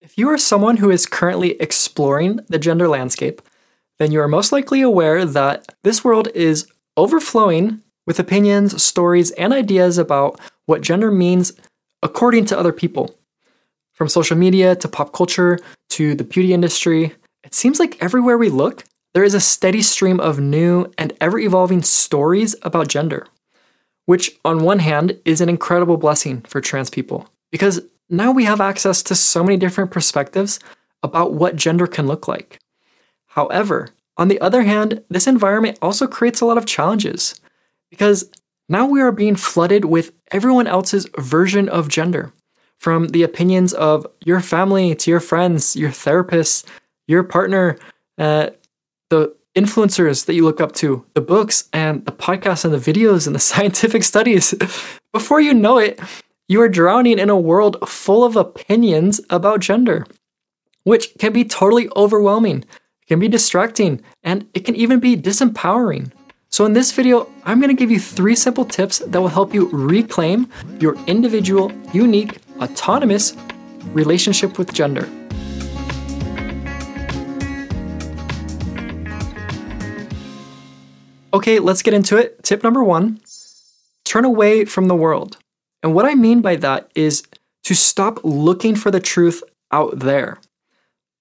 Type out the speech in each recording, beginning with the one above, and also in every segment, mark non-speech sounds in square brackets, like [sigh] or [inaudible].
If you are someone who is currently exploring the gender landscape, then you are most likely aware that this world is overflowing with opinions, stories, and ideas about what gender means according to other people. From social media to pop culture to the beauty industry, it seems like everywhere we look, there is a steady stream of new and ever evolving stories about gender, which, on one hand, is an incredible blessing for trans people because now we have access to so many different perspectives about what gender can look like. However, on the other hand, this environment also creates a lot of challenges because now we are being flooded with everyone else's version of gender. From the opinions of your family to your friends, your therapist, your partner, uh, the influencers that you look up to, the books and the podcasts and the videos and the [laughs] scientific studies. Before you know it, you are drowning in a world full of opinions about gender, which can be totally overwhelming, can be distracting, and it can even be disempowering. So, in this video, I'm to give you three simple tips that will help you reclaim your individual, unique, autonomous relationship with gender. Okay, let's get into it. Tip number one turn away from the world. And what I mean by that is to stop looking for the truth out there.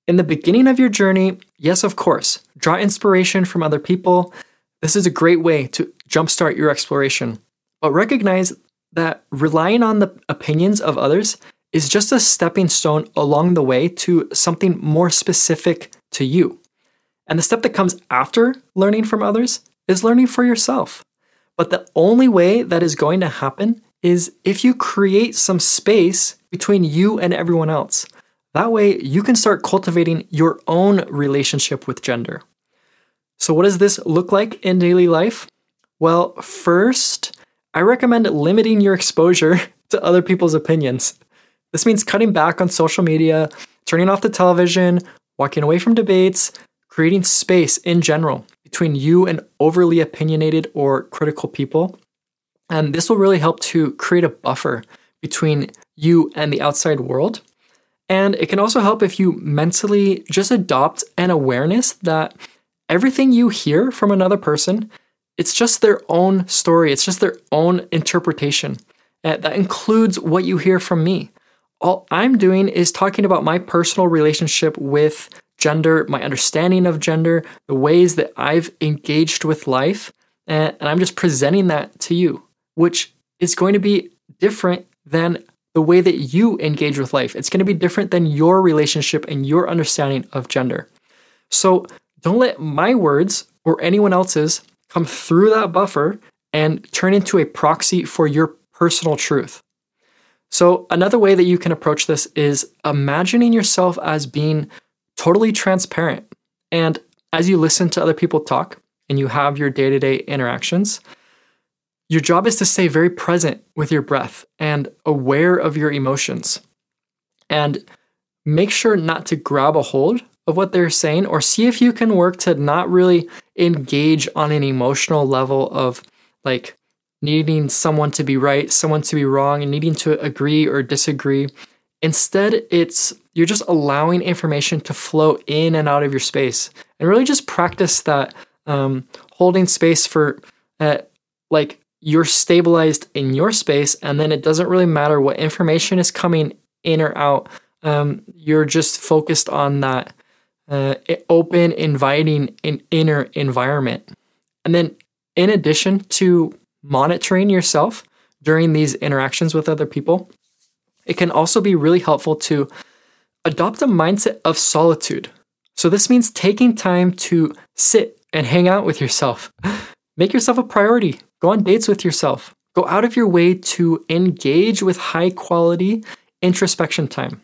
In the beginning of your journey, yes, of course, draw inspiration from other people. This is a great way to jumpstart your exploration. But recognize that relying on the opinions of others is just a stepping stone along the way to something more specific to you. And the step that comes after learning from others is learning for yourself. But the only way that is going to happen is if you create some space between you and everyone else. That way, you can start cultivating your own relationship with gender. So, what does this look like in daily life? Well, first, I recommend limiting your exposure [laughs] to other people's opinions. This means cutting back on social media, turning off the television, walking away from debates, creating space in general between you and overly opinionated or critical people. And this will really help to create a buffer between you and the outside world. And it can also help if you mentally just adopt an awareness that everything you hear from another person, it's just their own story, it's just their own interpretation. Uh, that includes what you hear from me. All I'm doing is talking about my personal relationship with gender, my understanding of gender, the ways that I've engaged with life, and, and I'm just presenting that to you which is going to be different than the way that you engage with life. It's going to be different than your relationship and your understanding of gender. So don't let my words or anyone else's come through that buffer and turn into a proxy for your personal truth. So, another way that you can approach this is imagining yourself as being totally transparent. And as you listen to other people talk and you have your day to day interactions, your job is to stay very present with your breath and aware of your emotions. And make sure not to grab a hold of what they're saying or see if you can work to not really engage on an emotional level of like needing someone to be right, someone to be wrong, and needing to agree or disagree. Instead, it's you're just allowing information to flow in and out of your space and really just practice that um, holding space for uh, like you're stabilized in your space, and then it doesn't really matter what information is coming in or out. Um, you're just focused on that uh, open, inviting, in inner environment. And then, in addition to monitoring yourself during these interactions with other people, it can also be really helpful to adopt a mindset of solitude. So, this means taking time to sit and hang out with yourself. [laughs] Make yourself a priority. Go on dates with yourself. Go out of your way to engage with high quality introspection time.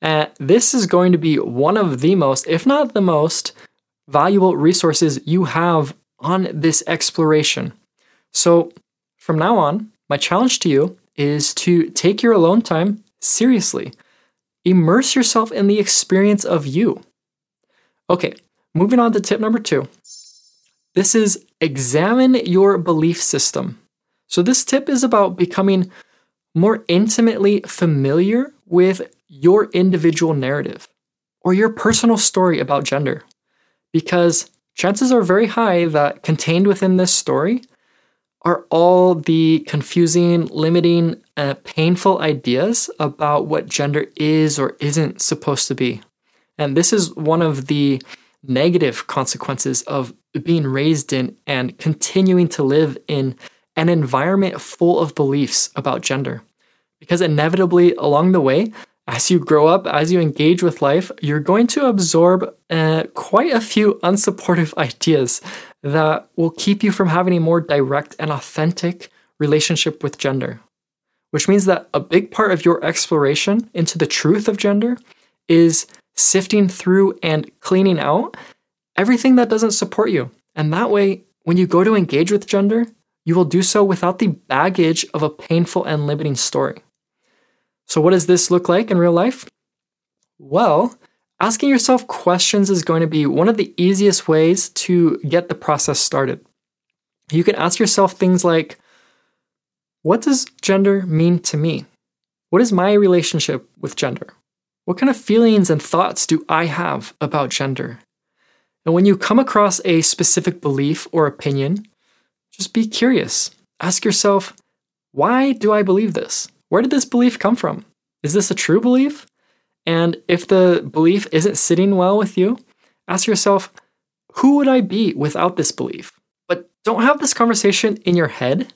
Uh, this is going to be one of the most, if not the most, valuable resources you have on this exploration. So, from now on, my challenge to you is to take your alone time seriously. Immerse yourself in the experience of you. Okay, moving on to tip number two this is examine your belief system. So, this tip is about becoming more intimately familiar with your individual narrative or your personal story about gender. Because chances are very high that contained within this story are all the confusing, limiting, uh, painful ideas about what gender is or isn't supposed to be. And this is one of the negative consequences of being raised in and continuing to live in an environment full of beliefs about gender. Because inevitably, along the way, as you grow up, as you engage with life, you're going to absorb uh, quite a few unsupportive [laughs] ideas that will keep you from having a more direct and authentic relationship with gender. Which means that a big part of your exploration into the truth of gender is sifting through and cleaning out everything that doesn't support you. And that way, when you go to engage with gender, you will do so without the baggage of a painful and limiting story. So, what does this look like in real life? Well, asking yourself questions is going to be one of the easiest ways to get the process started. You can ask yourself things like What does gender mean to me? What is my relationship with gender? What kind of feelings and thoughts do I have about gender? And when you come across a specific belief or opinion, just be curious. Ask yourself, why do I believe this? where did this belief come from? Is this a true belief? And if the belief isn't sitting well with you, ask yourself, who would I be without this belief? But don't have this conversation in your head.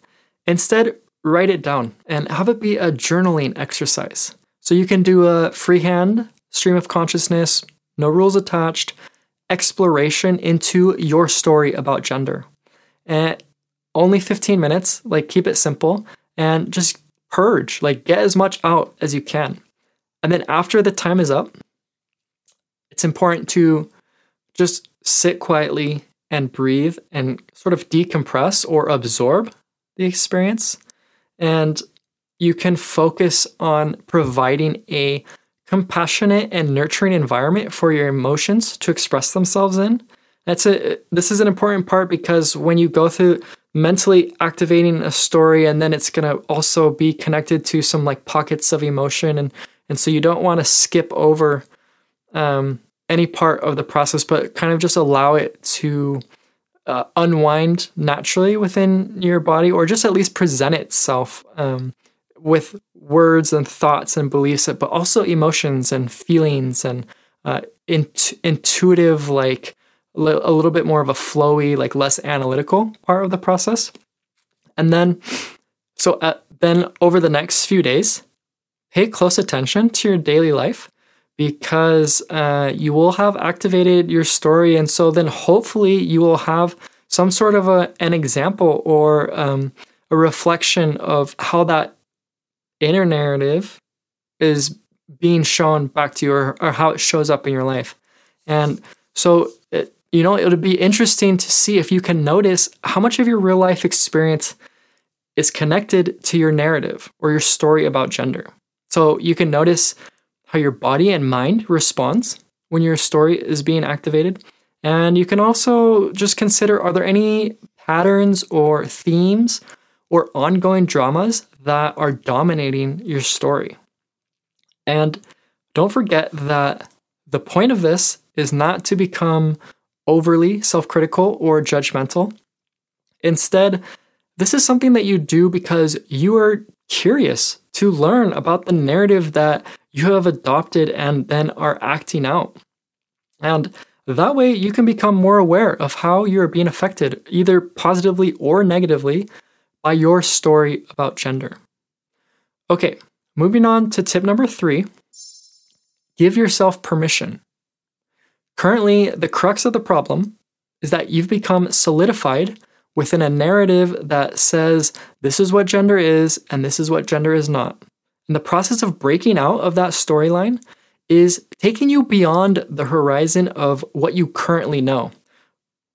Instead, write it down and have it be a journaling exercise. So you can do a freehand stream of consciousness, no rules attached, exploration into your story about gender. And only 15 minutes, like keep it simple and just purge, like get as much out as you can. And then after the time is up, it's important to just sit quietly and breathe and sort of decompress or absorb the experience. And you can focus on providing a compassionate and nurturing environment for your emotions to express themselves in. That's a this is an important part because when you go through mentally activating a story and then it's going to also be connected to some like pockets of emotion and and so you don't want to skip over um, any part of the process but kind of just allow it to uh, unwind naturally within your body or just at least present itself um, with words and thoughts and beliefs but also emotions and feelings and uh, int- intuitive like a little bit more of a flowy, like less analytical part of the process. And then, so uh, then over the next few days, pay close attention to your daily life because uh, you will have activated your story. And so then hopefully you will have some sort of a, an example or um, a reflection of how that inner narrative is being shown back to you or, or how it shows up in your life. And so it, you know, it would be interesting to see if you can notice how much of your real life experience is connected to your narrative or your story about gender. So you can notice how your body and mind responds when your story is being activated. And you can also just consider are there any patterns or themes or ongoing dramas that are dominating your story? And don't forget that the point of this is not to become overly self critical or judgmental. Instead, this is something that you do because you are curious to learn about the narrative that you have adopted and then are acting out. And that way, you can become more aware of how you're being affected, either positively or negatively, by your story about gender. Okay, moving on to tip number three give yourself permission. Currently, the crux of the problem is that you've become solidified within a narrative that says this is what gender is and this is what gender is not. And the process of breaking out of that storyline is taking you beyond the horizon of what you currently know,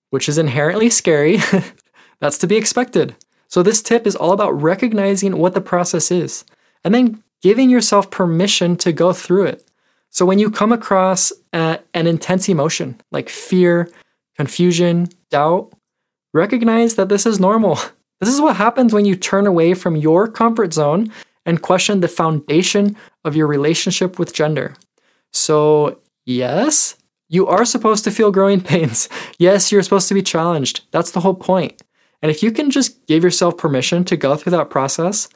which is inherently scary. [laughs] That's to be expected. So, this tip is all about recognizing what the process is and then giving yourself permission to go through it. So when you come across uh, an intense emotion like fear, confusion, doubt, recognize that this is normal. [laughs] This is what happens when you turn away from your comfort zone and question the foundation of your relationship with gender. So, yes, you are supposed to feel growing [laughs] pains. Yes, you're supposed to be challenged. That's the whole point. And if you can just give yourself permission to go through that process,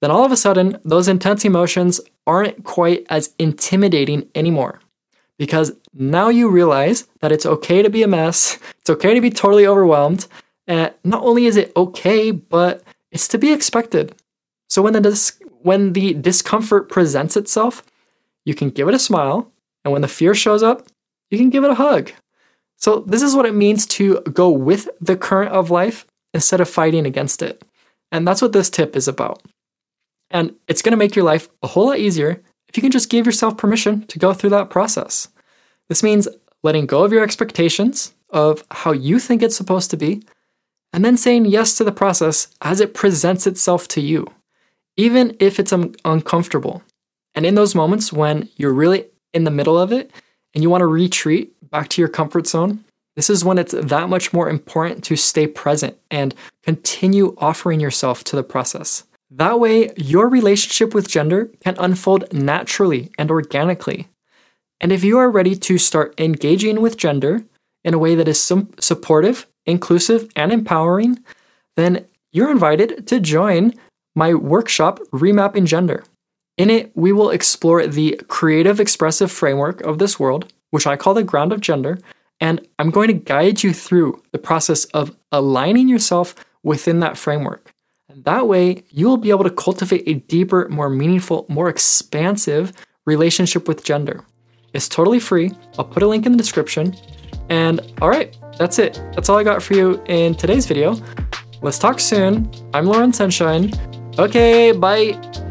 then all of a sudden, those intense emotions aren't quite as intimidating anymore. Because now you realize that it's okay to be a mess, it's okay to be totally overwhelmed, and not only is it okay, but it's to be expected. So when the dis- when the discomfort presents itself, you can give it a smile, and when the fear shows up, you can give it a hug. So this is what it means to go with the current of life instead of fighting against it. And that's what this tip is about. And it's going to make your life a whole lot easier if you can just give yourself permission to go through that process. This means letting go of your expectations of how you think it's supposed to be, and then saying yes to the process as it presents itself to you, even if it's un- uncomfortable. And in those moments when you're really in the middle of it and you want to retreat back to your comfort zone, this is when it's that much more important to stay present and continue offering yourself to the process. That way, your relationship with gender can unfold naturally and organically. And if you are ready to start engaging with gender in a way that is supportive, inclusive, and empowering, then you're invited to join my workshop, Remapping Gender. In it, we will explore the creative expressive framework of this world, which I call the ground of gender, and I'm going to guide you through the process of aligning yourself within that framework. And that way, you will be able to cultivate a deeper, more meaningful, more expansive relationship with gender. It's totally free. I'll put a link in the description. And all right, that's it. That's all I got for you in today's video. Let's talk soon. I'm Lauren Sunshine. Okay, bye.